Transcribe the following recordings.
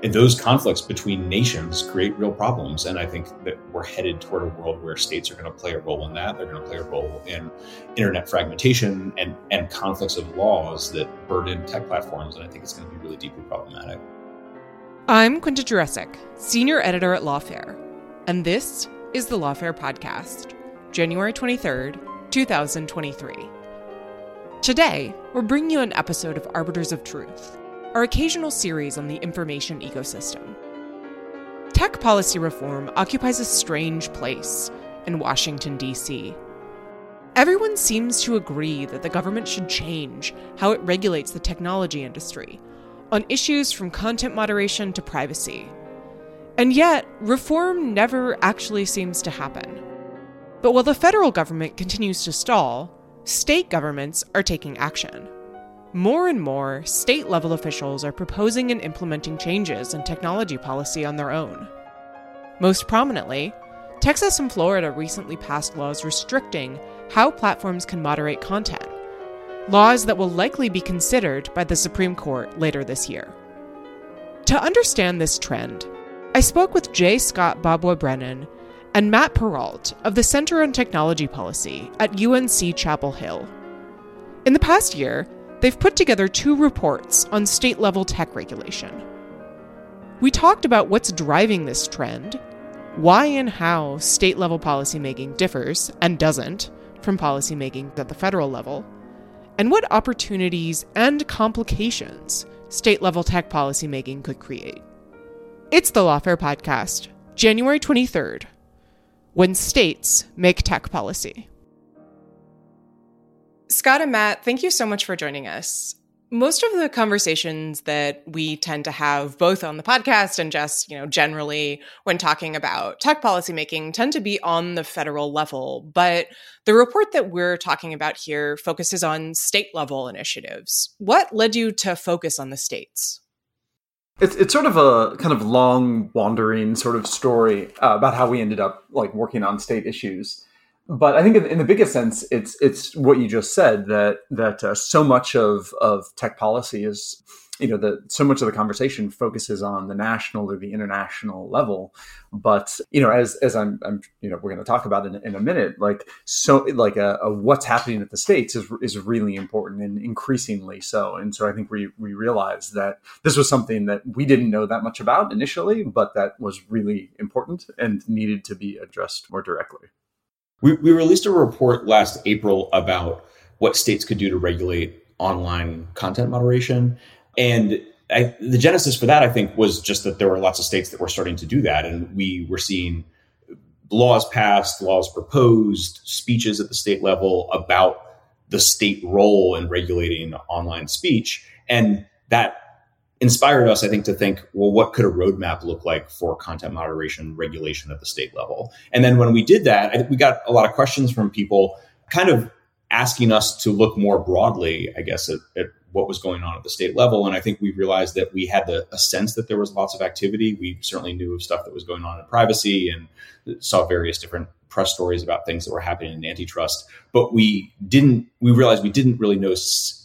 And those conflicts between nations create real problems. And I think that we're headed toward a world where states are going to play a role in that. They're going to play a role in internet fragmentation and, and conflicts of laws that burden tech platforms. And I think it's going to be really deeply problematic. I'm Quinta Jurecic, Senior Editor at Lawfare, and this is the Lawfare Podcast, January 23rd, 2023. Today, we're bringing you an episode of Arbiters of Truth our occasional series on the information ecosystem. Tech policy reform occupies a strange place in Washington, D.C. Everyone seems to agree that the government should change how it regulates the technology industry on issues from content moderation to privacy. And yet, reform never actually seems to happen. But while the federal government continues to stall, state governments are taking action. More and more, state level officials are proposing and implementing changes in technology policy on their own. Most prominently, Texas and Florida recently passed laws restricting how platforms can moderate content, laws that will likely be considered by the Supreme Court later this year. To understand this trend, I spoke with J. Scott Babwah Brennen and Matt Perault of the Center on Technology Policy at UNC Chapel Hill. In the past year, they've put together two reports on state level tech regulation. We talked about what's driving this trend, why and how state level policymaking differs and doesn't from policymaking at the federal level, and what opportunities and complications state level tech policymaking could create. It's the Lawfare Podcast, January 23rd, when states make tech policy. Scott and Matt, thank you so much for joining us. Most of the conversations that we tend to have both on the podcast and just, you know, generally when talking about tech policymaking tend to be on the federal level, but the report that we're talking about here focuses on state level initiatives. What led you to focus on the states? It's it's sort of a kind of long wandering sort of story uh, about how we ended up like working on state issues but I think in, the biggest sense, it's it's what you just said that that uh, so much of of tech policy is you know that so much of the conversation focuses on the national or the international level. But you know as as i'm, I'm you know we're going to talk about in, in a minute like so like a, a, what's happening at the states is is really important and increasingly so. And so i think we we realized that this was something that we didn't know that much about initially but that was really important and needed to be addressed more directly we, we released a report last April about what states could do to regulate online content moderation. And I, the genesis for that, I think, was just that there were lots of states that were starting to do that. And we were seeing laws passed, laws proposed, speeches at the state level about the state role in regulating online speech. And that inspired us, I think, to think, well, what could a roadmap look like for content moderation regulation at the state level? And then when we did that, I, we got a lot of questions from people kind of asking us to look more broadly, I guess, at, at what was going on at the state level. And I think we realized that we had the, a sense that there was lots of activity. We certainly knew of stuff that was going on in privacy and saw various different press stories about things that were happening in antitrust, but we didn't. We realized we didn't really know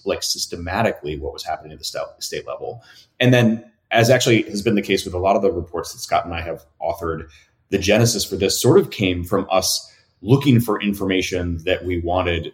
like systematically what was happening at the state, state level. And then, as actually has been the case with a lot of the reports that Scott and I have authored, the genesis for this sort of came from us looking for information that we wanted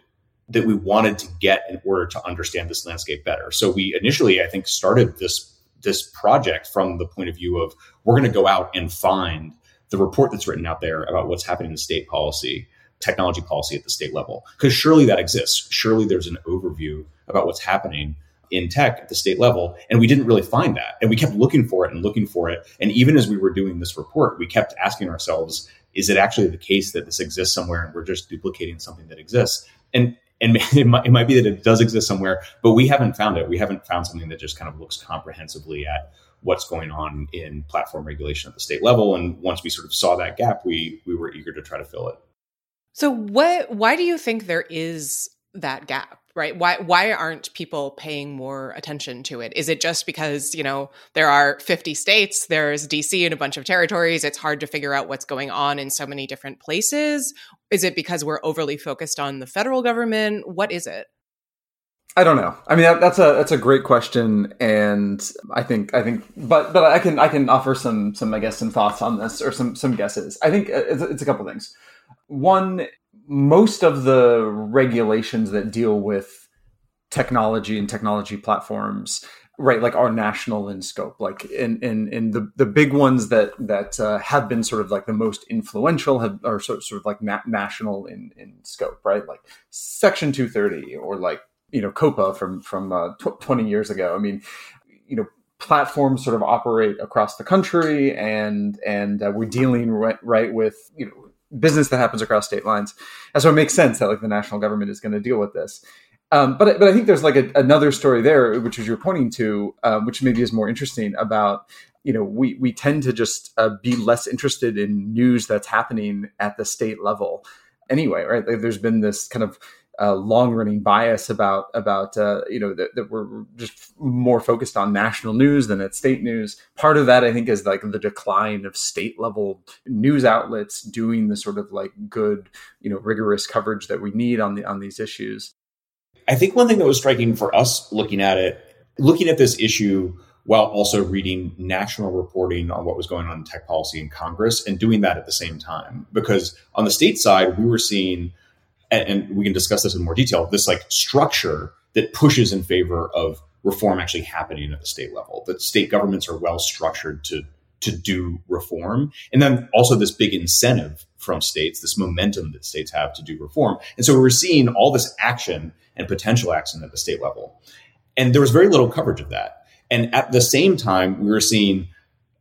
that we wanted to get in order to understand this landscape better. So we initially, I think, started this this project from the point of view of we're going to go out and find the report that's written out there about what's happening in state policy, technology policy at the state level. Because surely that exists. Surely there's an overview about what's happening in tech at the state level. And we didn't really find that. And we kept looking for it and looking for it. And even as we were doing this report, we kept asking ourselves, is it actually the case that this exists somewhere and we're just duplicating something that exists? And and it might, it might be that it does exist somewhere, but we haven't found it. We haven't found something that just kind of looks comprehensively at what's going on in platform regulation at the state level. And once we sort of saw that gap, we we were eager to try to fill it. So what why do you think there is that gap? Right why why aren't people paying more attention to it is it just because you know there are 50 states there's dc and a bunch of territories it's hard to figure out what's going on in so many different places is it because we're overly focused on the federal government what is it I don't know. I mean, that, that's a that's a great question, and I think I think, but but I can I can offer some some I guess some thoughts on this or some some guesses. I think uh, it's, it's a couple things. One, most of the regulations that deal with technology and technology platforms right like are national in scope. Like in in, in the the big ones that that uh, have been sort of like the most influential have are sort, sort of like na- national in in scope right? Like section 230 or like you know copa from from uh, tw- 20 years ago. I mean you know platforms sort of operate across the country and and uh, we're dealing right, right with you know business that happens across state lines. And so it makes sense that like the national government is going to deal with this. Um, but but I think there's like a, another story there, which is you're pointing to, um, which maybe is more interesting about you know we we tend to just uh, be less interested in news that's happening at the state level anyway, right? Like, there's been this kind of uh, long running bias about about uh, you know that, that, we're just more focused on national news than at state news. Part of that, I think, is like the decline of state level news outlets doing the sort of like good, you know, rigorous coverage that we need on the on these issues. I think one thing that was striking for us looking at it, looking at this issue while also reading national reporting on what was going on in tech policy in Congress and doing that at the same time. Because on the state side, we were seeing and, and we can discuss this in more detail, this like structure that pushes in favor of reform actually happening at the state level. That state governments are well structured to to do reform, and then also this big incentive from states, this momentum that states have to do reform. And so we're seeing all this action and potential action at the state level, and there was very little coverage of that. And at the same time, we were seeing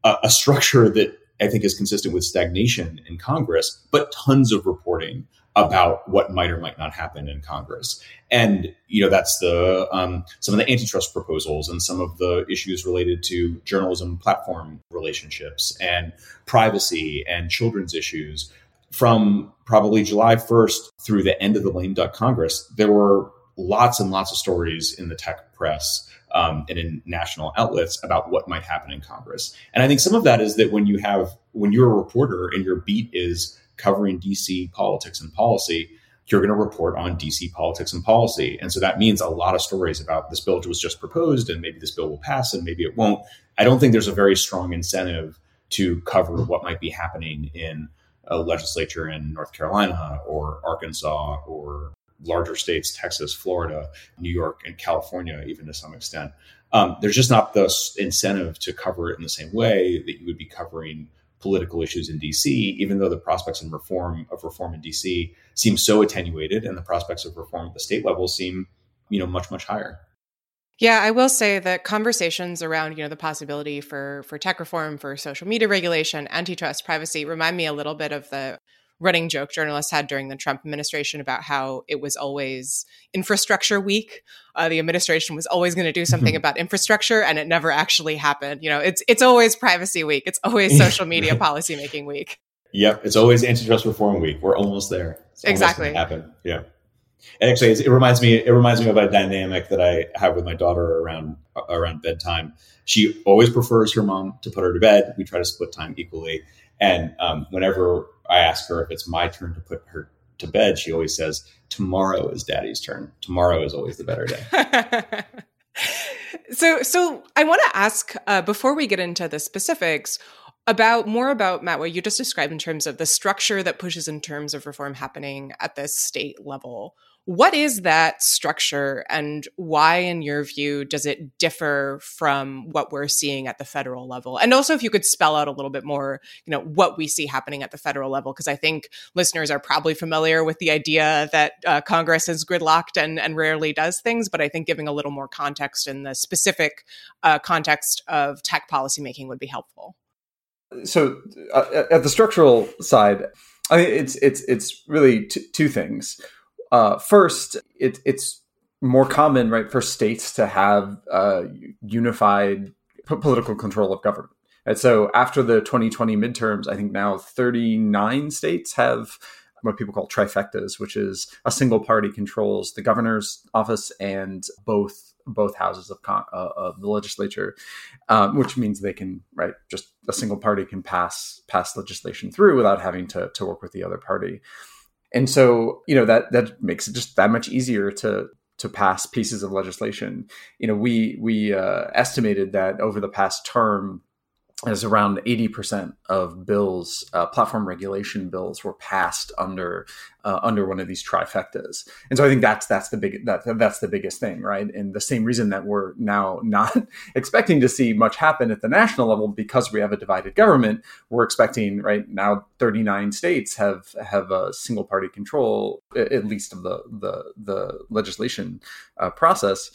a, a structure that I think is consistent with stagnation in Congress, but tons of reporting about what might or might not happen in Congress. And you know that's the um, some of the antitrust proposals and some of the issues related to journalism platform relationships and privacy and children's issues. From probably July 1st through the end of the lame duck Congress, there were lots and lots of stories in the tech press um, and in national outlets about what might happen in Congress. And I think some of that is that when you have when you're a reporter and your beat is covering DC politics and policy, you're going to report on DC politics and policy. And so that means a lot of stories about this bill was just proposed and maybe this bill will pass and maybe it won't. I don't think there's a very strong incentive to cover what might be happening in a legislature in North Carolina or Arkansas or larger states, Texas, Florida, New York, and California, even to some extent. Um, there's just not the incentive to cover it in the same way that you would be covering political issues in DC, even though the prospects in reform of reform in DC seem so attenuated, and the prospects of reform at the state level seem, you know, much much higher. Yeah, I will say that conversations around you know the possibility for for tech reform, for social media regulation, antitrust, privacy remind me a little bit of the running joke journalists had during the Trump administration about how it was always infrastructure week. Uh, the administration was always going to do something mm-hmm. about infrastructure, and it never actually happened. You know, it's it's always privacy week. It's always social media policymaking week. Yep, it's always antitrust reform week. We're almost there. It's exactly. Happen. Yeah. And actually, it reminds me. It reminds me of a dynamic that I have with my daughter around around bedtime. She always prefers her mom to put her to bed. We try to split time equally. And um, whenever I ask her if it's my turn to put her to bed, she always says, "Tomorrow is Daddy's turn. Tomorrow is always the better day." so, so I want to ask uh, before we get into the specifics. about more about Matt what you just described in terms of the structure that pushes in terms of reform happening at the state level. What is that structure and why, in your view, does it differ from what we're seeing at the federal level? And also, if you could spell out a little bit more, you know, what we see happening at the federal level, because I think listeners are probably familiar with the idea that uh, Congress is gridlocked and, and rarely does things, but I think giving a little more context in the specific uh, context of tech policymaking would be helpful. So, uh, at the structural side, I mean, it's it's it's really t- two things. Uh, first, it, it's more common, right, for states to have uh, unified p- political control of government. And so after the 2020 midterms, I think now 39 states have what people call trifectas, which is a single party controls the governor's office and both both houses of, con- uh, of the legislature, um, which means they can right just a single party can pass pass legislation through without having to to work with the other party and so you know that that makes it just that much easier to to pass pieces of legislation. You know we we uh, estimated that over the past term as around 80% of bills, uh, platform regulation bills, were passed under uh, under one of these trifectas, and so I think that's that's the big that that's the biggest thing, right? And the same reason that we're now not expecting to see much happen at the national level because we have a divided government, we're expecting right now 39 states have have a single party control at least of the the the legislation uh, process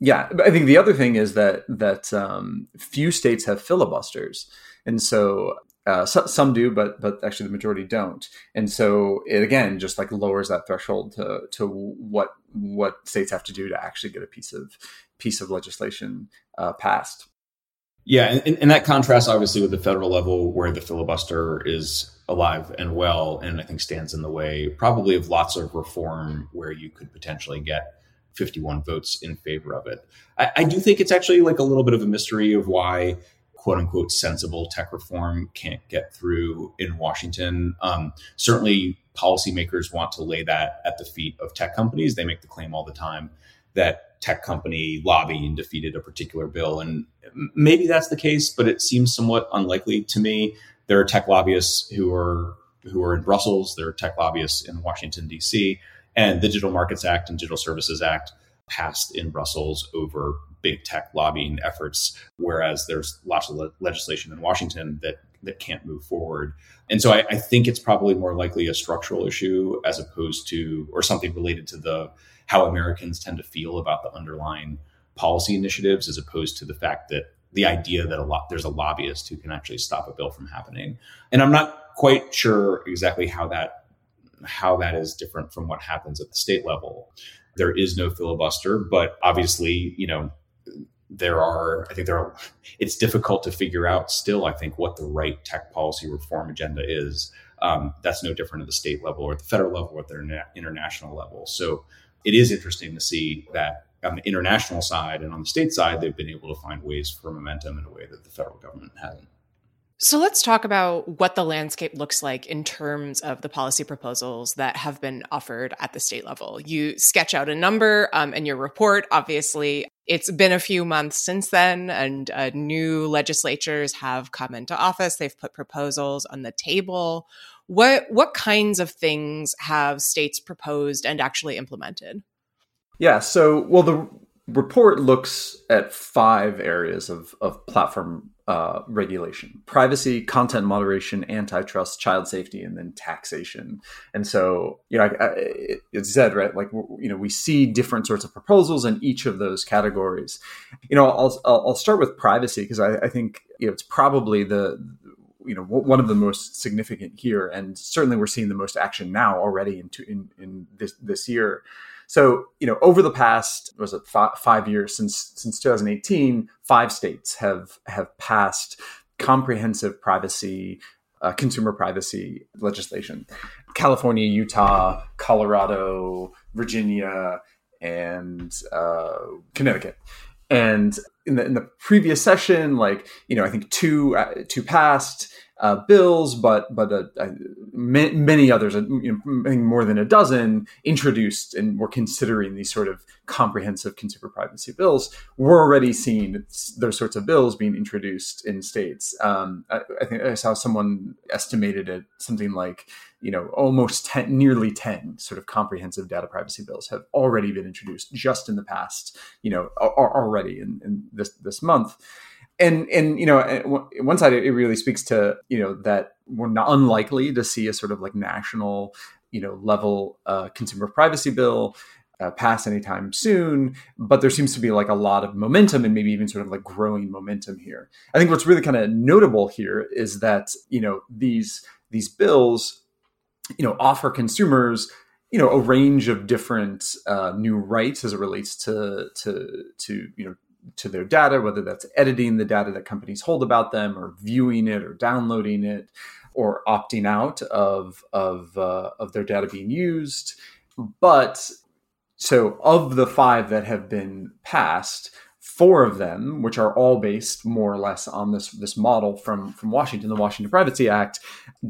yeah, I think the other thing is that that um, few states have filibusters, and so, uh, so, some do, but but actually the majority don't. And so it again just like lowers that threshold to to what what states have to do to actually get a piece of piece of legislation uh, passed. Yeah, and, and that contrasts obviously with the federal level, where the filibuster is alive and well, and I think stands in the way probably of lots of reform where you could potentially get 51 votes in favor of it. I, I, do think it's actually like a little bit of a mystery of why quote unquote sensible tech reform can't get through in Washington. Um, certainly, policymakers want to lay that at the feet of tech companies. They make the claim all the time that tech company lobbying defeated a particular bill. And maybe that's the case, but it seems somewhat unlikely to me. There are tech lobbyists who are who are in Brussels. There are tech lobbyists in Washington, D.C. And the Digital Markets Act and Digital Services Act passed in Brussels over big tech lobbying efforts, whereas there's lots of le- legislation in Washington that that can't move forward. And so I, I, think it's probably more likely a structural issue as opposed to or something related to the how Americans tend to feel about the underlying policy initiatives as opposed to the fact that the idea that a lot there's a lobbyist who can actually stop a bill from happening. And I'm not quite sure exactly how that how that is different from what happens at the state level. There is no filibuster, but obviously, you know, there are, I think there are, it's difficult to figure out still, I think, what the right tech policy reform agenda is. Um, that's no different at the state level or at the federal level or at the international level. So it is interesting to see that on the international side and on the state side, they've been able to find ways for momentum in a way that the federal government hasn't. So let's talk about what the landscape looks like in terms of the policy proposals that have been offered at the state level. You sketch out a number um, in your report. Obviously, it's been a few months since then, and uh, new legislatures have come into office. They've put proposals on the table. What what kinds of things have states proposed and actually implemented? Yeah. So, well, the report looks at five areas of, of platform uh, regulation. Privacy content moderation antitrust child safety and then taxation. And so you know I, I, it's said right like you know we see different sorts of proposals in each of those categories. You know i'll, I'll start with privacy because I, I think you know it's probably the you know one of the most significant here and certainly we're seeing the most action now already in, in, in this this year so, you know, over the past was it five, five years since since 2018, five states have have passed comprehensive privacy, uh, consumer privacy legislation. California, Utah, Colorado, Virginia, and uh, Connecticut. And in the in the previous session, like you know, I think two uh, two passed. Uh, bills, but but uh, uh many others, uh, you know, more than a dozen, introduced and were considering these sort of comprehensive consumer privacy bills. We're already seeing those sorts of bills being introduced in states. Um, I, I, think I saw someone estimated it something like you know almost 10 nearly 10 sort of comprehensive data privacy bills have already been introduced just in the past you know already in, in this this month and and you know one side it really speaks to you know that we're not unlikely to see a sort of like national you know level uh, consumer privacy bill uh, pass anytime soon. But there seems to be like a lot of momentum and maybe even sort of like growing momentum here. I think what's really kind of notable here is that you know these these bills you know offer consumers you know a range of different uh, new rights as it relates to to to you know to their data, whether that's editing the data that companies hold about them, or viewing it, or downloading it, or opting out of of uh, of their data being used. But so, of the five that have been passed, four of them, which are all based more or less on this this model from from Washington, the Washington Privacy Act,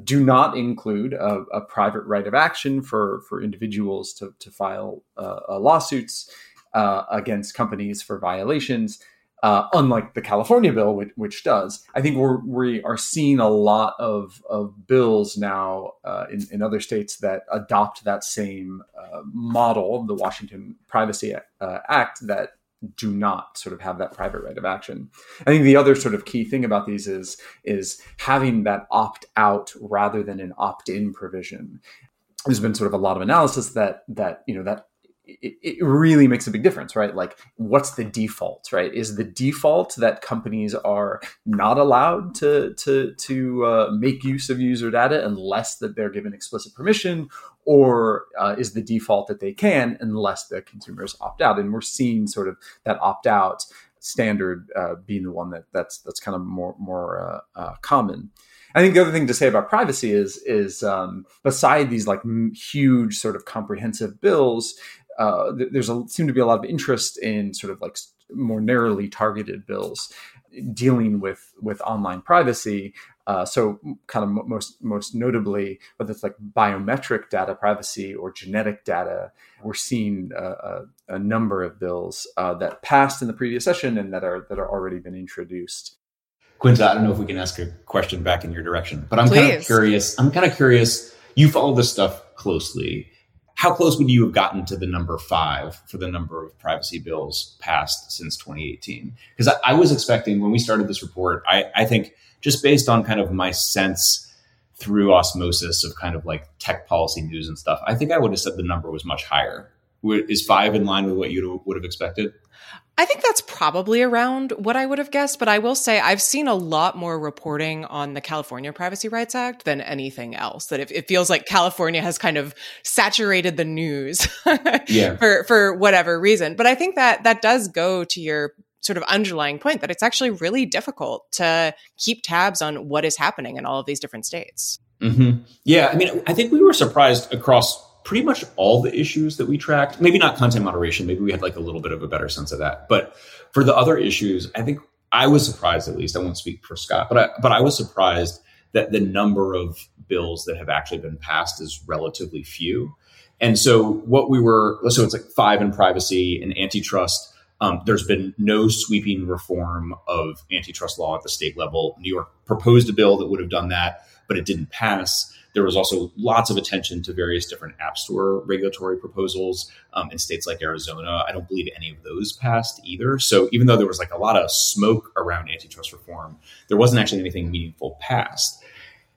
do not include a, a private right of action for for individuals to to file uh, uh, lawsuits uh, against companies for violations. Uh, unlike the California bill, which, which, does. I think we're, we are seeing a lot of, of bills now uh, in, in, other states that adopt that same uh, model, the Washington Privacy uh, Act, that do not sort of have that private right of action. I think the other sort of key thing about these is is having that opt out rather than an opt in provision. There's been sort of a lot of analysis that that you know that it, it, really makes a big difference, right? Like, what's the default, right? Is the default that companies are not allowed to to to uh, make use of user data unless that they're given explicit permission, or uh, is the default that they can unless the consumers opt out? And we're seeing sort of that opt out standard uh, being the one that that's that's kind of more more uh, uh, common. I think the other thing to say about privacy is is um, beside these like huge sort of comprehensive bills, uh, there's a seem to be a lot of interest in sort of like more narrowly targeted bills dealing with with online privacy. Uh, so, kind of most most notably, whether it's like biometric data privacy or genetic data, we're seeing a, a, a number of bills uh, that passed in the previous session and that are that are already been introduced. Quinta, I don't know if we can ask a question back in your direction, but I'm Please. kind of curious. I'm kind of curious. You follow this stuff closely how close would you have gotten to the number five for the number of privacy bills passed since 2018? Because I, I, was expecting when we started this report, I, I think just based on kind of my sense through osmosis of kind of like tech policy news and stuff, I think I would have said the number was much higher. Is five in line with what you would have expected? I think that's probably around what I would have guessed, but I will say I've seen a lot more reporting on the California Privacy Rights Act than anything else. That it, it feels like California has kind of saturated the news yeah. for for whatever reason. But I think that that does go to your sort of underlying point that it's actually really difficult to keep tabs on what is happening in all of these different states. Mm-hmm. Yeah, I mean, I think we were surprised across pretty much all the issues that we tracked. Maybe not content moderation. Maybe we had like a little bit of a better sense of that. But for the other issues, I think I was surprised. At least I won't speak for Scott, but I, but I was surprised that the number of bills that have actually been passed is relatively few. And so what we were so it's like five in privacy and antitrust. Um, there's been no sweeping reform of antitrust law at the state level. New York proposed a bill that would have done that, but it didn't pass. There was also lots of attention to various different app store regulatory proposals um, in states like Arizona. I don't believe any of those passed either. So even though there was like a lot of smoke around antitrust reform, there wasn't actually anything meaningful passed.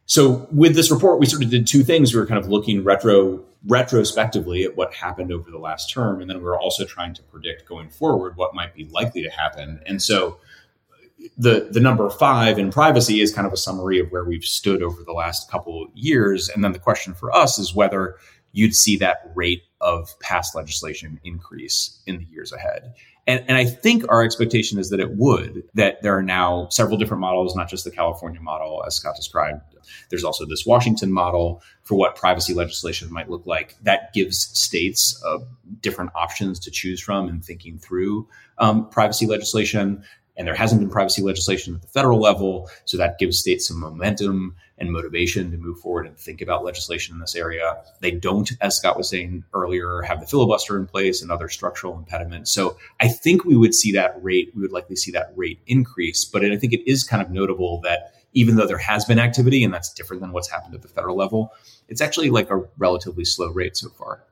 So with this report, we sort of did two things. We were kind of looking retro retrospectively at what happened over the last term, and then we were also trying to predict going forward what might be likely to happen. And so the the number five in privacy is kind of a summary of where we've stood over the last couple years. And then the question for us is whether you'd see that rate of past legislation increase in the years ahead. And, and i think our expectation is that it would that there are now several different models not just the california model as scott described. There's also this washington model for what privacy legislation might look like. That gives states uh, different options to choose from in thinking through um, privacy legislation and there hasn't been privacy legislation at the federal level. So that gives states some momentum and motivation to move forward and think about legislation in this area. They don't, as Scott was saying earlier, have the filibuster in place and other structural impediments. So I think we would see that rate, we would likely see that rate increase. But I think it is kind of notable that even though there has been activity, and that's different than what's happened at the federal level, it's actually like a relatively slow rate so far.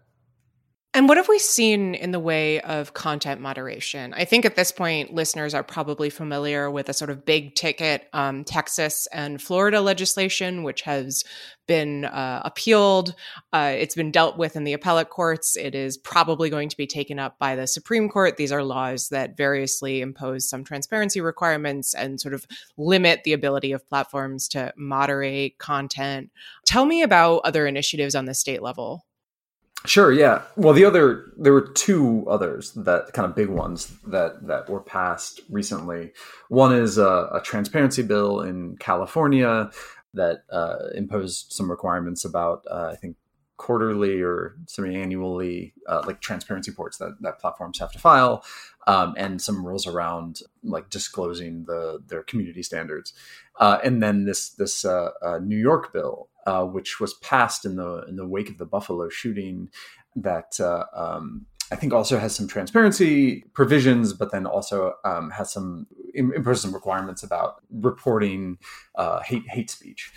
And what have we seen in the way of content moderation? I think at this point, listeners are probably familiar with a sort of big ticket um, Texas and Florida legislation, which has been uh, appealed. Uh, it's been dealt with in the appellate courts. It is probably going to be taken up by the Supreme Court. These are laws that variously impose some transparency requirements and sort of limit the ability of platforms to moderate content. Tell me about other initiatives on the state level. Sure. Yeah. Well, the other there were two others that kind of big ones that that were passed recently. One is a, a transparency bill in California that uh, imposed some requirements about uh, I think quarterly or semi-annually uh, like transparency reports that, that platforms have to file um, and some rules around like disclosing the their community standards uh, and then this this uh, uh, new york bill uh, which was passed in the in the wake of the Buffalo shooting, that uh, um, I think also has some transparency provisions, but then also um, has some imposes some requirements about reporting uh, hate hate speech.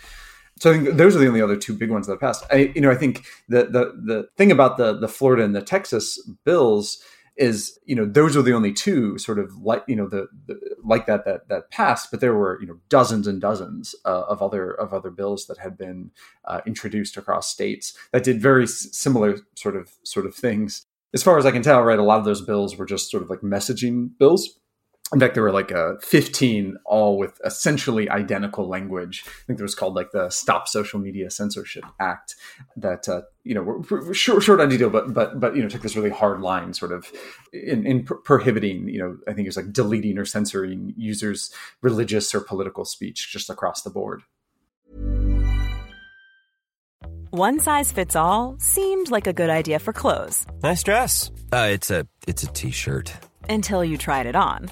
So I think those are the only other two big ones that passed. I, you know, I think the the the thing about the the Florida and the Texas bills is you know those are the only two sort of like you know the, the like that that that passed but there were you know dozens and dozens uh, of other of other bills that had been uh, introduced across states that did very s- similar sort of sort of things. As far as i can tell right a lot of those bills were just sort of like messaging bills in fact, there were like uh, 15 all with essentially identical language. I think there was called like the Stop Social Media Censorship Act that, uh, you know, were short, short on detail, but, but, but, you know, took this really hard line sort of in, in prohibiting, you know, I think it was like deleting or censoring users' religious or political speech just across the board. One size fits all seemed like a good idea for clothes. Nice dress. Uh, it's a, it's a t-shirt. Until you tried it on.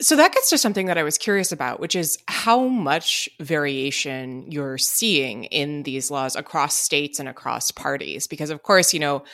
So that gets to something that I was curious about, which is how much variation you're seeing in these laws across states and across parties. Because, of course, you know,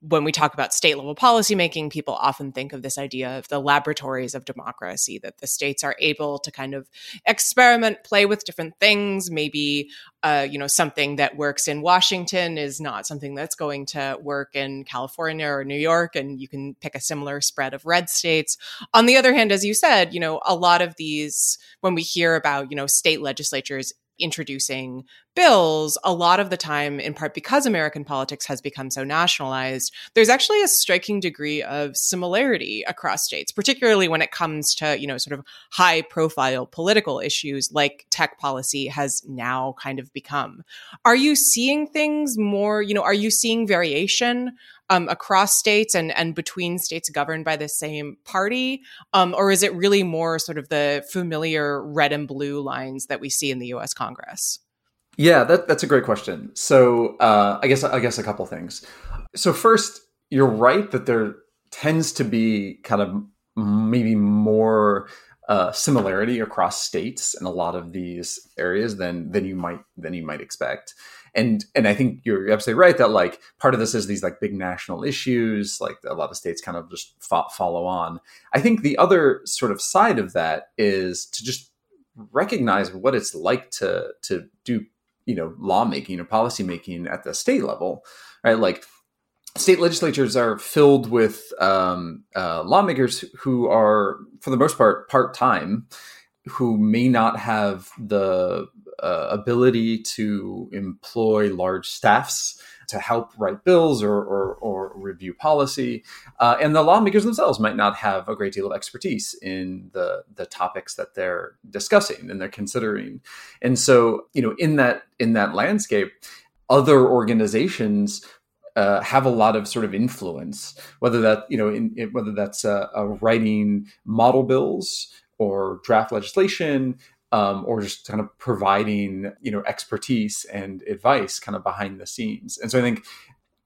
when we talk about state level policymaking, people often think of this idea of the laboratories of democracy, that the states are able to kind of experiment, play with different things. Maybe, uh, you know, something that works in Washington is not something that's going to work in California or New York, and you can pick a similar spread of red states. On the other hand, as you said, you know, a lot of these, when we hear about, you know, state legislatures introducing bills, a lot of the time, in part because American politics has become so nationalized, there's actually a striking degree of similarity across states, particularly when it comes to, you know, sort of high profile political issues like tech policy has now kind of become. Are you seeing things more, you know, are you seeing variation um, across states and and between states governed by the same party, um, or is it really more sort of the familiar red and blue lines that we see in the U.S. Congress? Yeah, that, that's a great question. So uh, I guess I guess a couple things. So first, you're right that there tends to be kind of maybe more uh, similarity across states in a lot of these areas than than you might than you might expect and and I think you're absolutely right that like part of this is these like big national issues, like a lot of states kind of just fo- follow on. I think the other sort of side of that is to just recognize what it's like to to do you know lawmaking or policymaking at the state level, right? Like state legislatures are filled with um, uh, lawmakers who are, for the most part, part time, who may not have the uh, ability to employ large staffs to help write bills or, or, or review policy. Uh, and the lawmakers themselves might not have a great deal of expertise in the, the topics that they're discussing and they're considering. And so, you know, in that in that landscape, other organizations uh, have a lot of sort of influence, whether that you know, in, in, whether that's uh, writing model bills or draft legislation, um, or just kind of providing you know expertise and advice kind of behind the scenes. And so I think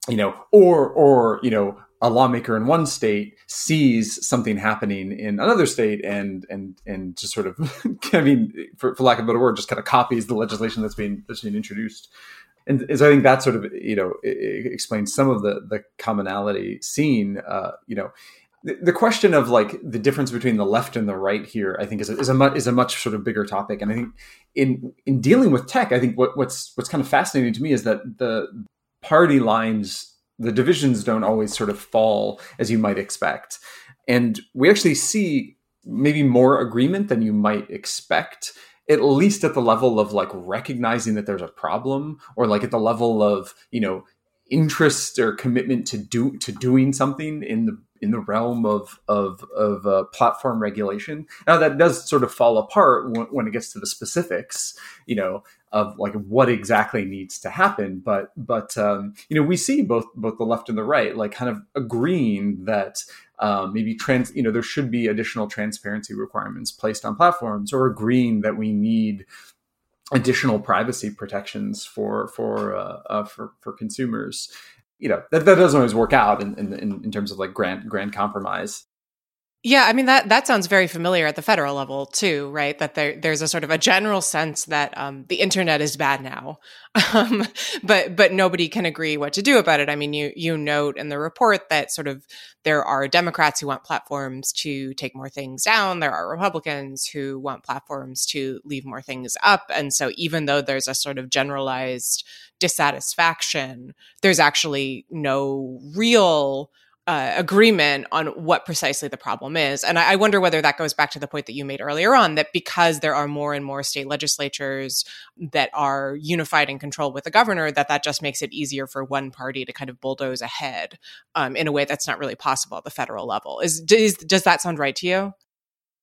you know, or or you know, a lawmaker in one state sees something happening in another state and and and just sort of I mean, for, for lack of a better word, just kind of copies the legislation that's being that's being introduced and so I think that sort of you know explains some of the the commonality seen. Uh, you know, the, question of like the difference between the left and the right here, I think, is a, is a much is a much sort of bigger topic. And I think in in dealing with tech, I think what, what's what's kind of fascinating to me is that the party lines, the divisions don't always sort of fall as you might expect, and we actually see maybe more agreement than you might expect at least at the level of like recognizing that there's a problem or like at the level of you know interest or commitment to do to doing something in the in the realm of of of uh, platform regulation. Now that does sort of fall apart when, when, it gets to the specifics, you know, of like what exactly needs to happen. But but um, you know, we see both both the left and the right like kind of agreeing that um, maybe trans you know there should be additional transparency requirements placed on platforms or agreeing that we need additional privacy protections for for uh, uh, for for consumers you know that, that doesn't always work out in, in in terms of like grand grand compromise yeah, I mean that that sounds very familiar at the federal level too, right? That there there's a sort of a general sense that um, the internet is bad now, um, but but nobody can agree what to do about it. I mean, you you note in the report that sort of there are Democrats who want platforms to take more things down. There are Republicans who want platforms to leave more things up, and so even though there's a sort of generalized dissatisfaction, there's actually no real uh, agreement on what precisely the problem is. And I, I, wonder whether that goes back to the point that you made earlier on that because there are more and more state legislatures that are unified and controlled with the governor, that that just makes it easier for one party to kind of bulldoze ahead um, in a way that's not really possible at the federal level. Is, does, does that sound right to you?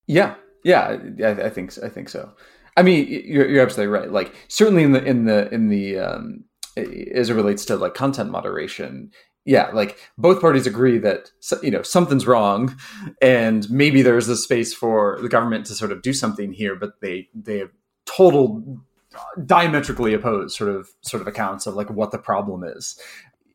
Yeah, yeah, I, I think I think so. I mean, you're, you're absolutely right. Like certainly in the in the in the um, as it relates to like content moderation yeah, like both parties agree that you know something's wrong, and maybe there's a space for the government to sort of do something here, but they they have total diametrically opposed sort of sort of accounts of like what the problem is.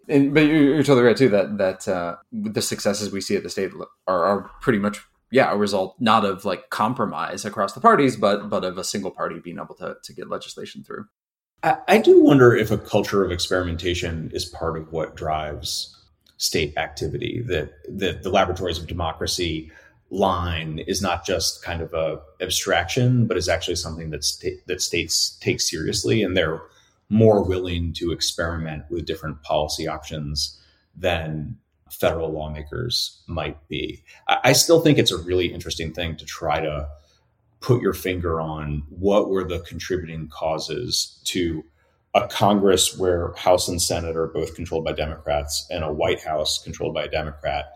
And but you're, totally right too that that uh, the successes we see at the state are, are pretty much yeah a result not of like compromise across the parties, but but of a single party being able to to get legislation through. I, do wonder if a culture of experimentation is part of what drives state activity. That that the laboratories of democracy line is not just kind of a abstraction, but is actually something that sta- that states take seriously, and they're more willing to experiment with different policy options than federal lawmakers might be. I, I still think it's a really interesting thing to try to put your finger on what were the contributing causes to a Congress where House and Senate are both controlled by Democrats and a White House controlled by a Democrat,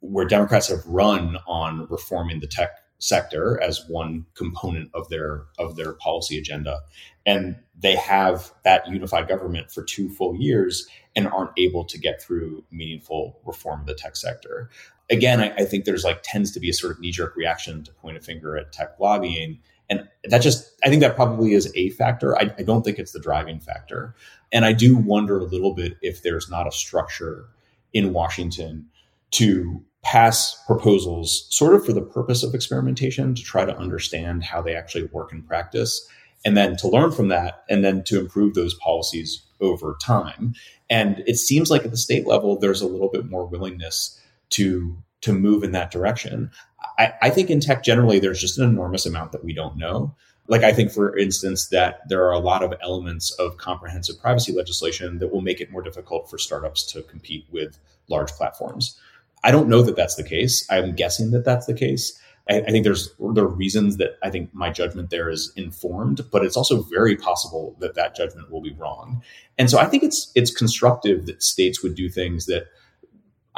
where Democrats have run on reforming the tech sector as one component of their of their policy agenda. And they have that unified government for two full years and aren't able to get through meaningful reform of the tech sector again, I, I, think there's like tends to be a sort of knee jerk reaction to point a finger at tech lobbying. And that just, I think that probably is a factor. I, I don't think it's the driving factor. And I do wonder a little bit if there's not a structure in Washington to pass proposals sort of for the purpose of experimentation to try to understand how they actually work in practice and then to learn from that and then to improve those policies over time. And it seems like at the state level, there's a little bit more willingness to to move in that direction. I, I think in tech generally, there's just an enormous amount that we don't know. Like, I think, for instance, that there are a lot of elements of comprehensive privacy legislation that will make it more difficult for startups to compete with large platforms. I don't know that that's the case. I'm guessing that that's the case. I, I think there's there are reasons that I think my judgment there is informed, but it's also very possible that that judgment will be wrong. And so I think it's it's constructive that states would do things that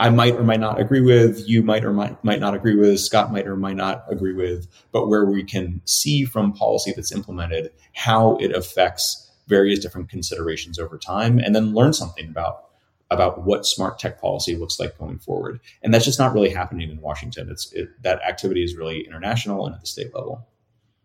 I might or might not agree with, you might or might, might not agree with, Scott might or might not agree with, but where we can see from policy that's implemented how it affects various different considerations over time and then learn something about about what smart tech policy looks like going forward. And that's just not really happening in Washington. It's it, that activity is really international and at the state level.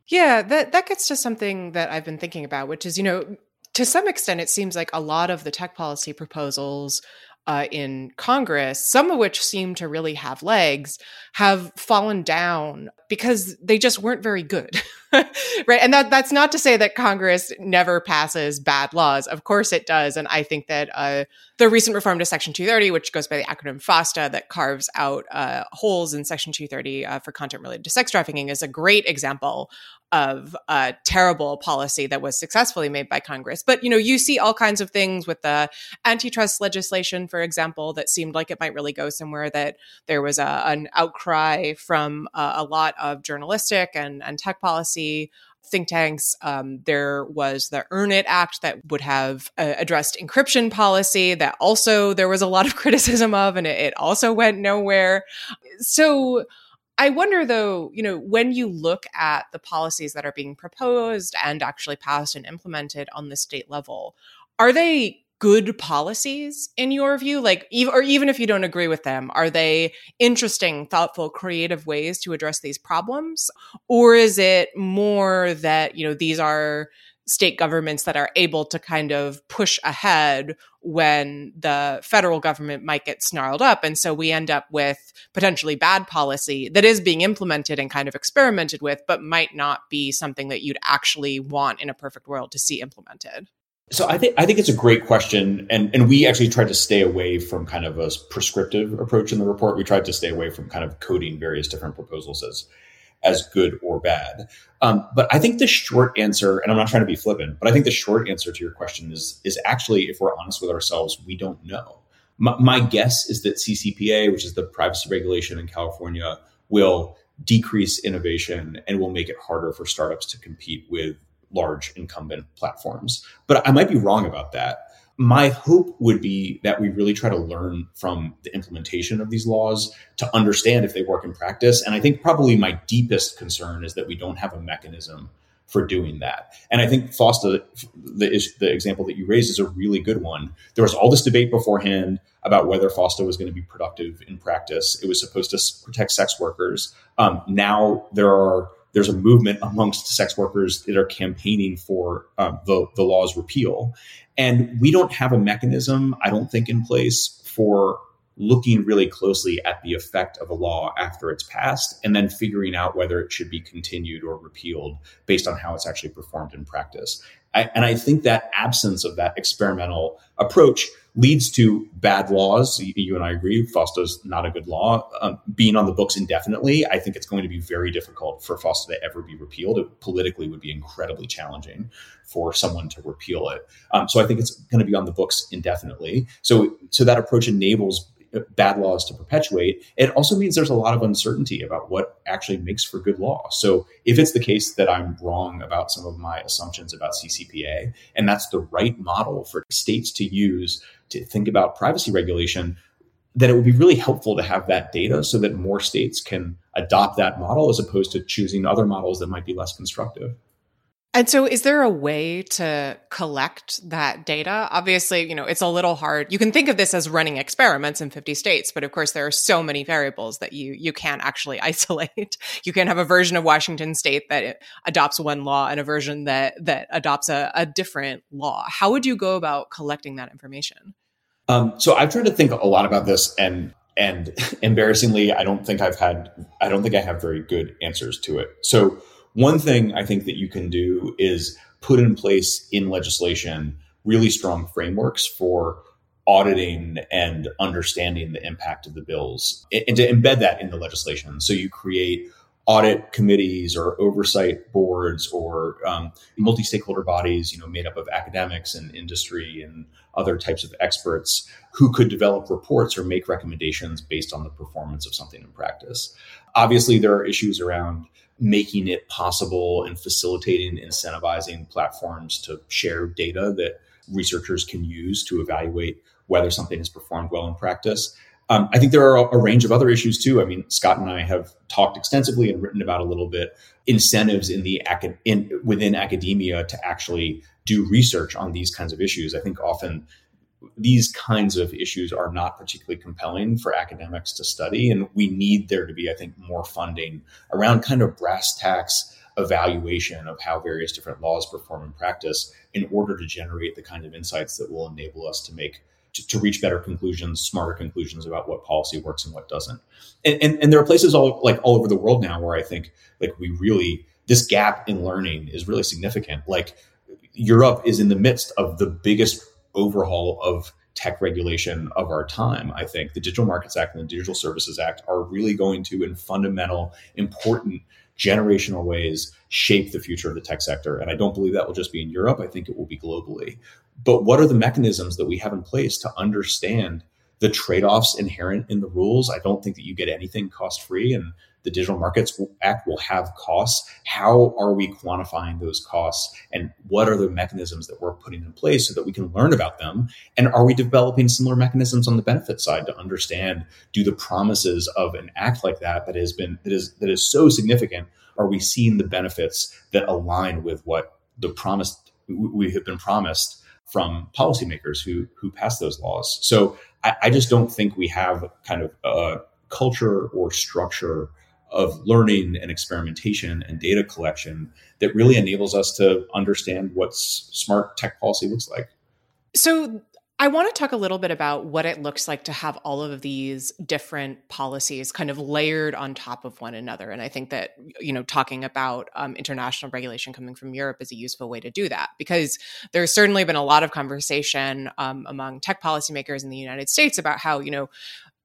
Yeah, that that gets to something that I've been thinking about, which is, you know, to some extent it seems like a lot of the tech policy proposals uh, in Congress, some of which seem to really have legs, have fallen down because they just weren't very good. right. And that, that's not to say that Congress never passes bad laws. Of course it does. And I think that uh, the recent reform to Section 230, which goes by the acronym FOSTA, that carves out uh, holes in Section 230 uh, for content related to sex trafficking, is a great example of a terrible policy that was successfully made by Congress. But you know, you see all kinds of things with the antitrust legislation, for example, that seemed like it might really go somewhere. That there was a, an outcry from uh, a lot of journalistic and, and tech policy think tanks. Um, there was the Earn It Act that would have uh, addressed encryption policy that also there was a lot of criticism of, and it, it also went nowhere. So I wonder though, you know, when you look at the policies that are being proposed and actually passed and implemented on the state level, are they good policies in your view? Like, or even if you don't agree with them, are they interesting, thoughtful, creative ways to address these problems? Or is it more that, you know, these are state governments that are able to kind of push ahead when the federal government might get snarled up. And so we end up with potentially bad policy that is being implemented and kind of experimented with, but might not be something that you'd actually want in a perfect world to see implemented. So I think I think it's a great question, and and we actually tried to stay away from kind of a prescriptive approach in the report. We tried to stay away from kind of coding various different proposals as as good or bad. Um, but I think the short answer, and I'm not trying to be flippant, but I think the short answer to your question is is actually, if we're honest with ourselves, we don't know. My, my guess is that CCPA, which is the privacy regulation in California, will decrease innovation and will make it harder for startups to compete with large incumbent platforms. But I might be wrong about that my hope would be that we really try to learn from the implementation of these laws to understand if they work in practice. And I think probably my deepest concern is that we don't have a mechanism for doing that. And I think FOSTA, the, the example that you raised, is a really good one. There was all this debate beforehand about whether FOSTA was going to be productive in practice. It was supposed to protect sex workers. Um, now there are there's a movement amongst sex workers that are campaigning for um, the, the law's repeal. And we don't have a mechanism, I don't think, in place for looking really closely at the effect of a law after it's passed and then figuring out whether it should be continued or repealed based on how it's actually performed in practice. I, and I think that absence of that experimental approach leads to bad laws. You and I agree, FOSTA is not a good law. Um, being on the books indefinitely, I think it's going to be very difficult for FOSTA to ever be repealed. It politically would be incredibly challenging for someone to repeal it. Um, so I think it's going to be on the books indefinitely. So, so that approach enables bad laws to perpetuate, it also means there's a lot of uncertainty about what actually makes for good law. So if it's the case that I'm wrong about some of my assumptions about CCPA, and that's the right model for states to use to think about privacy regulation, then it would be really helpful to have that data so that more states can adopt that model as opposed to choosing other models that might be less constructive. And so is there a way to collect that data? Obviously, you know, it's a little hard. You can think of this as running experiments in 50 states, but of course there are so many variables that you you can't actually isolate. You can have a version of Washington state that adopts one law and a version that that adopts a, a different law. How would you go about collecting that information? Um, so I've tried to think a lot about this and and embarrassingly, I don't think I've had I don't think I have very good answers to it. So one thing I think that you can do is put in place in legislation really strong frameworks for auditing and understanding the impact of the bills and to embed that in the legislation. So you create audit committees or oversight boards or um, multi-stakeholder bodies, you know, made up of academics and industry and other types of experts who could develop reports or make recommendations based on the performance of something in practice. Obviously, there are issues around making it possible and facilitating incentivizing platforms to share data that researchers can use to evaluate whether something has performed well in practice. Um, I think there are a, a, range of other issues too. I mean, Scott and I have talked extensively and written about a little bit incentives in the in, within academia to actually do research on these kinds of issues. I think often these kinds of issues are not particularly compelling for academics to study, and we need there to be, I think, more funding around kind of brass tacks evaluation of how various different laws perform in practice in order to generate the kind of insights that will enable us to make to, to, reach better conclusions, smarter conclusions about what policy works and what doesn't. And, and, and there are places all like all over the world now where I think like we really this gap in learning is really significant. Like Europe is in the midst of the biggest overhaul of tech regulation of our time. I think the Digital Markets Act and the Digital Services Act are really going to, in fundamental, important generational ways shape the future of the tech sector. And I don't believe that will just be in Europe. I think it will be globally. But what are the mechanisms that we have in place to understand the trade offs inherent in the rules? I don't think that you get anything cost free. And the Digital Markets Act will have costs. How are we quantifying those costs? And what are the mechanisms that we're putting in place so that we can learn about them? And are we developing similar mechanisms on the benefit side to understand do the promises of an act like that that has been that is that is so significant are we seeing the benefits that align with what the promise we have been promised from policymakers who who pass those laws? So I, I just don't think we have kind of a culture or structure of learning and experimentation and data collection that really enables us to understand what smart tech policy looks like. So, I want to talk a little bit about what it looks like to have all of these different policies kind of layered on top of one another. And I think that, you know, talking about um, international regulation coming from Europe is a useful way to do that because there's certainly been a lot of conversation um, among tech policymakers in the United States about how, you know,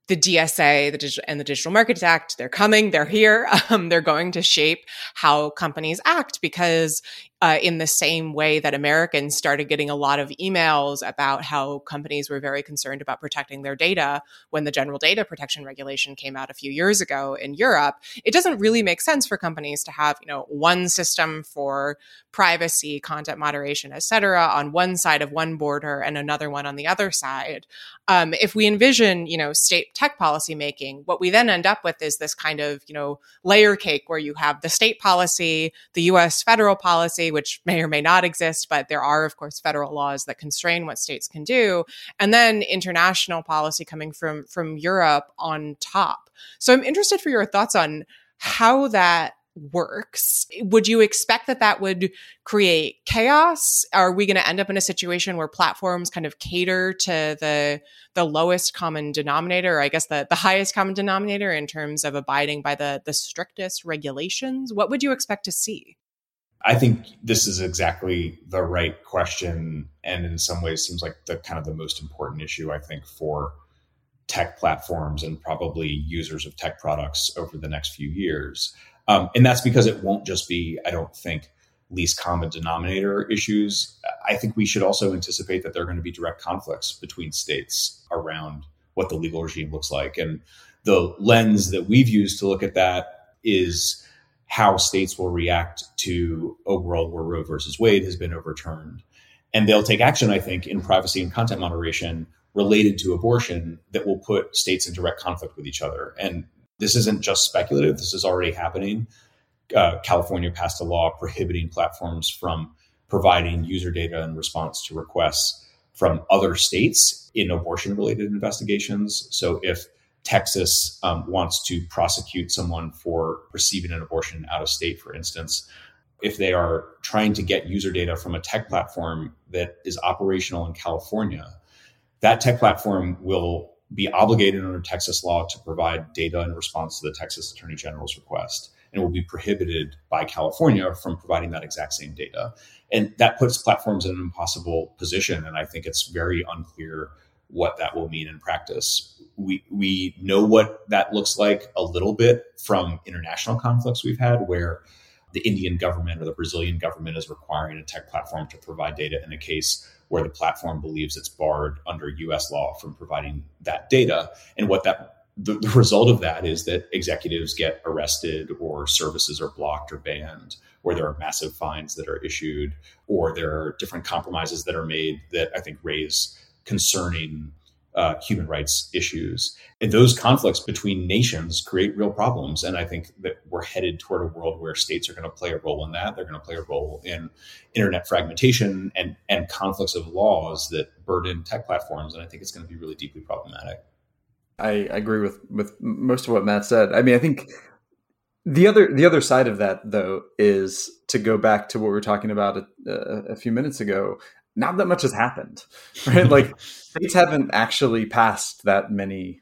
the DSA, the digital and the Digital Markets Act, they're coming, they're here. Um, they're going to shape how companies act because uh, in the same way that Americans started getting a lot of emails about how companies were very concerned about protecting their data when the General Data Protection Regulation came out a few years ago in Europe, it doesn't really make sense for companies to have you know one system for privacy, content moderation, et cetera, on one side of one border and another one on the other side. Um, if we envision you know state tech policy making, what we then end up with is this kind of you know layer cake where you have the state policy, the U.S. federal policy which may or may not exist, but there are, of course, federal laws that constrain what states can do, and then international policy coming from from Europe on top. So I'm interested for your thoughts on how that works. Would you expect that that would create chaos? Are we going to end up in a situation where platforms kind of cater to the the lowest common denominator, or I guess the, the highest common denominator in terms of abiding by the the strictest regulations? What would you expect to see? I think this is exactly the right question, and in some ways seems like the kind of the most important issue I think for tech platforms and probably users of tech products over the next few years. Um, and that's because it won't just be, I don't think, least common denominator issues. I think we should also anticipate that there are going to be direct conflicts between states around what the legal regime looks like. And the lens that we've used to look at that is how states will react to a world where Roe versus Wade has been overturned. And they'll take action, I think, in privacy and content moderation related to abortion that will put states in direct conflict with each other. And this isn't just speculative, this is already happening. Uh, California passed a law prohibiting platforms from providing user data in response to requests from other states in abortion related investigations. So if Texas um, wants to prosecute someone for receiving an abortion out of state, for instance, if they are trying to get user data from a tech platform that is operational in California, that tech platform will be obligated under Texas law to provide data in response to the Texas Attorney General's request and will be prohibited by California from providing that exact same data. And that puts platforms in an impossible position. And I think it's very unclear what that will mean in practice. We we know what that looks like a little bit from international conflicts we've had where the Indian government or the Brazilian government is requiring a tech platform to provide data in a case where the platform believes it's barred under US law from providing that data. And what that the, the result of that is that executives get arrested or services are blocked or banned or there are massive fines that are issued or there are different compromises that are made that I think raise concerning uh, human rights issues. And those conflicts between nations create real problems. And I think that we're headed toward a world where states are going to play a role in that. They're going to play a role in internet fragmentation and, and conflicts of laws that burden tech platforms. And I think it's going to be really deeply problematic. I agree with with most of what Matt said. I mean, I think the other the other side of that though is to go back to what we were talking about a, a few minutes ago not that much has happened, right? like states haven't actually passed that many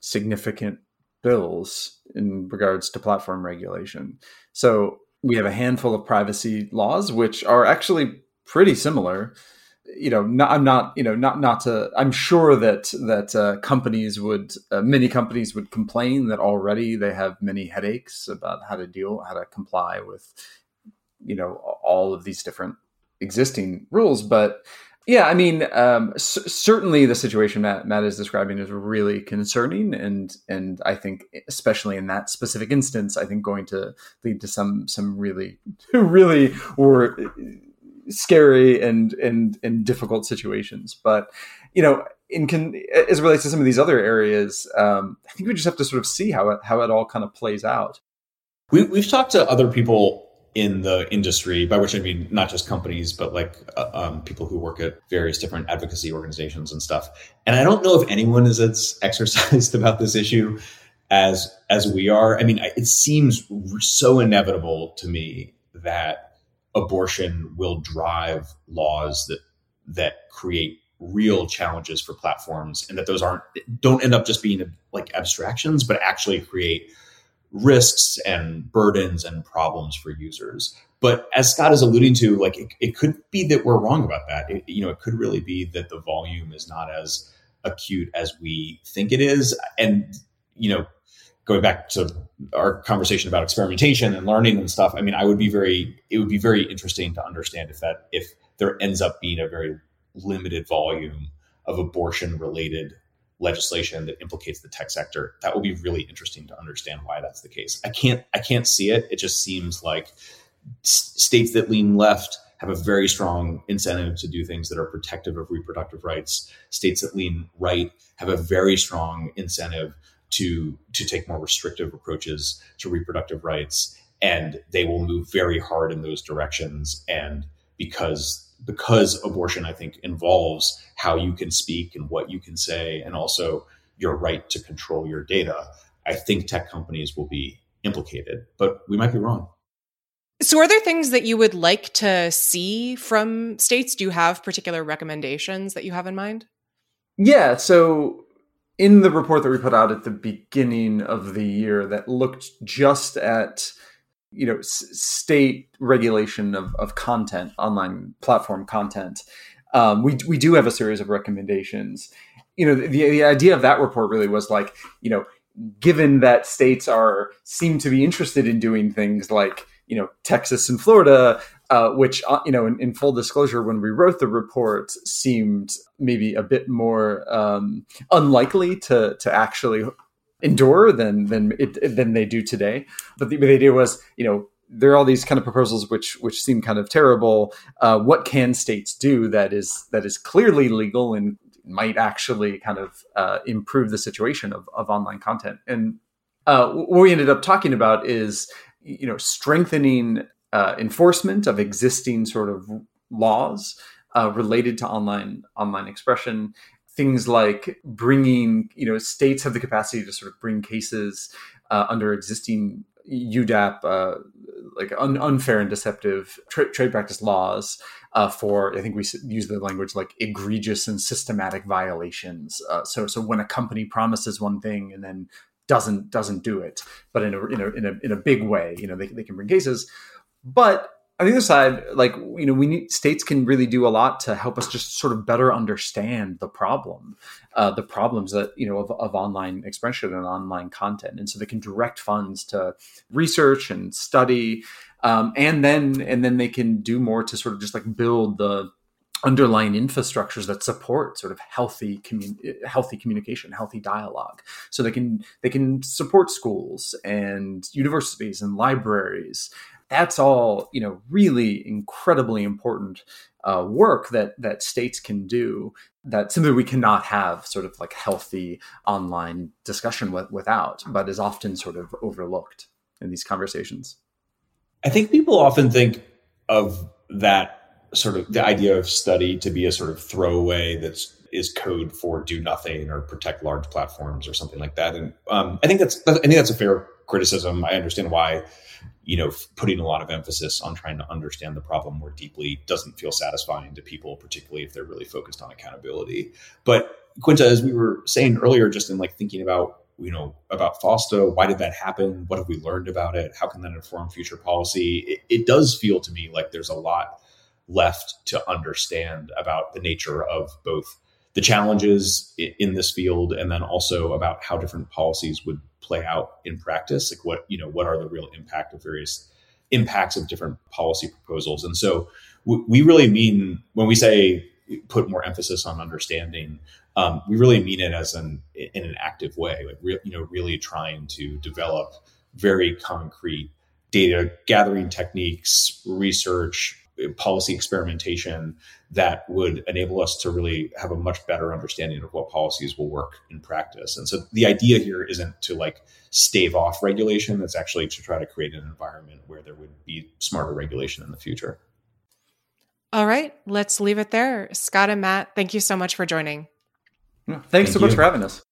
significant bills in regards to platform regulation. So we have a handful of privacy laws, which are actually pretty similar. You know, not, I'm not, you know, not not to. I'm sure that that uh, companies would, uh, many companies would complain that already they have many headaches about how to deal, how to comply with, you know, all of these different existing rules. But yeah, I mean, um, c- certainly the situation Matt, Matt is describing is really concerning, and and I think especially in that specific instance, I think going to lead to some some really really or scary and and and difficult situations. But you know, in as relates to some of these other areas, um, I think we just have to sort of see how it how it all kind of plays out. We, we've talked to other people in the industry, by which I mean not just companies, but like uh, um, people who work at various different advocacy organizations and stuff. And I don't know if anyone is as exercised about this issue as as we are. I mean, it seems so inevitable to me that abortion will drive laws that that create real challenges for platforms, and that those aren't don't end up just being like abstractions, but actually create risks and burdens and problems for users. But as Scott is alluding to, like it, it could be that we're wrong about that. It, you know, it could really be that the volume is not as acute as we think it is. And you know, going back to our conversation about experimentation and learning and stuff, I mean, I would be very, it would be very interesting to understand if that if there ends up being a very limited volume of abortion related legislation that implicates the tech sector that will be really interesting to understand why that's the case. I can't i can't see it. It just seems like s- states that lean left have a very strong incentive to do things that are protective of reproductive rights. States that lean right have a very strong incentive to to take more restrictive approaches to reproductive rights and they will move very hard in those directions. And because because abortion, I think, involves how you can speak and what you can say, and also your right to control your data. I think tech companies will be implicated, but we might be wrong. So, are there things that you would like to see from states? Do you have particular recommendations that you have in mind? Yeah. So, in the report that we put out at the beginning of the year, that looked just at you know s- state regulation of, of content online platform content. Um, we, we do have a series of recommendations. You know the, the idea of that report really was like you know given that states are seem to be interested in doing things like you know texas and florida uh, which uh, you know in, in, full disclosure when we wrote the report seemed maybe a bit more um, unlikely to to actually endure than than it, than they do today. But the, the idea was, you know, there are all these kind of proposals which which seem kind of terrible. Uh, what can states do that is that is clearly legal and might actually kind of uh, improve the situation of, of online content? And uh, what we ended up talking about is you know strengthening uh, enforcement of existing sort of laws uh, related to online online expression things like bringing, you know, states have the capacity to sort of bring cases uh, under existing UDAP, uh, like un- unfair and deceptive tra- trade practice laws uh, for, I think we use the language like egregious and systematic violations. Uh, so, so when a company promises one thing and then doesn't doesn't do it, but in a in a in a, in a big way, you know, they, they can bring cases. But on the other side, like you know, we need states can really do a lot to help us just sort of better understand the problem, uh, the problems that you know of, of online expression and online content, and so they can direct funds to research and study, um, and then and then they can do more to sort of just like build the underlying infrastructures that support sort of healthy commun- healthy communication healthy dialogue. So they can they can support schools and universities and libraries that's all you know really incredibly important uh, work that that states can do that simply we cannot have sort of like healthy online discussion with, without but is often sort of overlooked in these conversations. I think people often think of that sort of the idea of study to be a sort of throwaway that's is code for do nothing or protect large platforms or something like that. And um, i think that's i think that's a fair criticism i understand why you know, putting a lot of emphasis on trying to understand the problem more deeply doesn't feel satisfying to people, particularly if they're really focused on accountability. But Quinta, as we were saying earlier, just in like thinking about you know about FOSTA, why did that happen? What have we learned about it? How can that inform future policy? It, it does feel to me like there's a lot left to understand about the nature of both the challenges in this field and then also about how different policies would play out in practice like what you know what are the real impact of various impacts of different policy proposals. And so we really mean when we say put more emphasis on understanding um, we really mean it as an in an active way like re- you know really trying to develop very concrete data gathering techniques research policy experimentation that would enable us to really have a much better understanding of what policies will work in practice. And so the idea here isn't to like stave off regulation, it's actually to try to create an environment where there would be smarter regulation in the future. All right, let's leave it there. Scott and Matt, thank you so much for joining. thanks Thank so you. much for having us.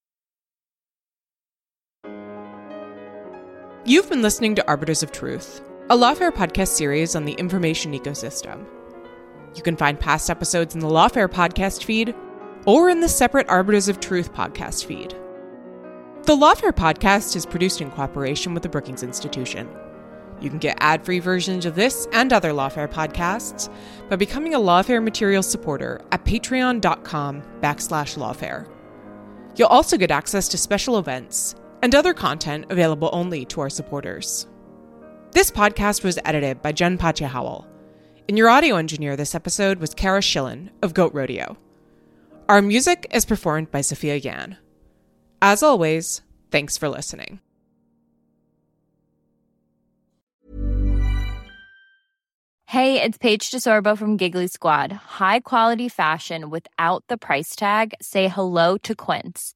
You've been listening to Arbiters of Truth a Lawfare podcast series on the information ecosystem. You can find past episodes in the Lawfare podcast feed or in the separate Arbiters of Truth podcast feed. The Lawfare podcast is produced in cooperation with the Brookings Institution. You can get ad-free versions of this and other Lawfare podcasts by becoming a Lawfare material supporter at patreon.com backslash lawfare. You'll also get access to special events and other content available only to our supporters. This podcast was edited by Jen Patja Howell. And your audio engineer this episode was Cara Shillenn of Goat Rodeo. Our music is performed by Sophia Yan. As always, thanks for listening. Hey, it's Paige DeSorbo from Giggly Squad. High quality fashion without the price tag? Say hello to Quince.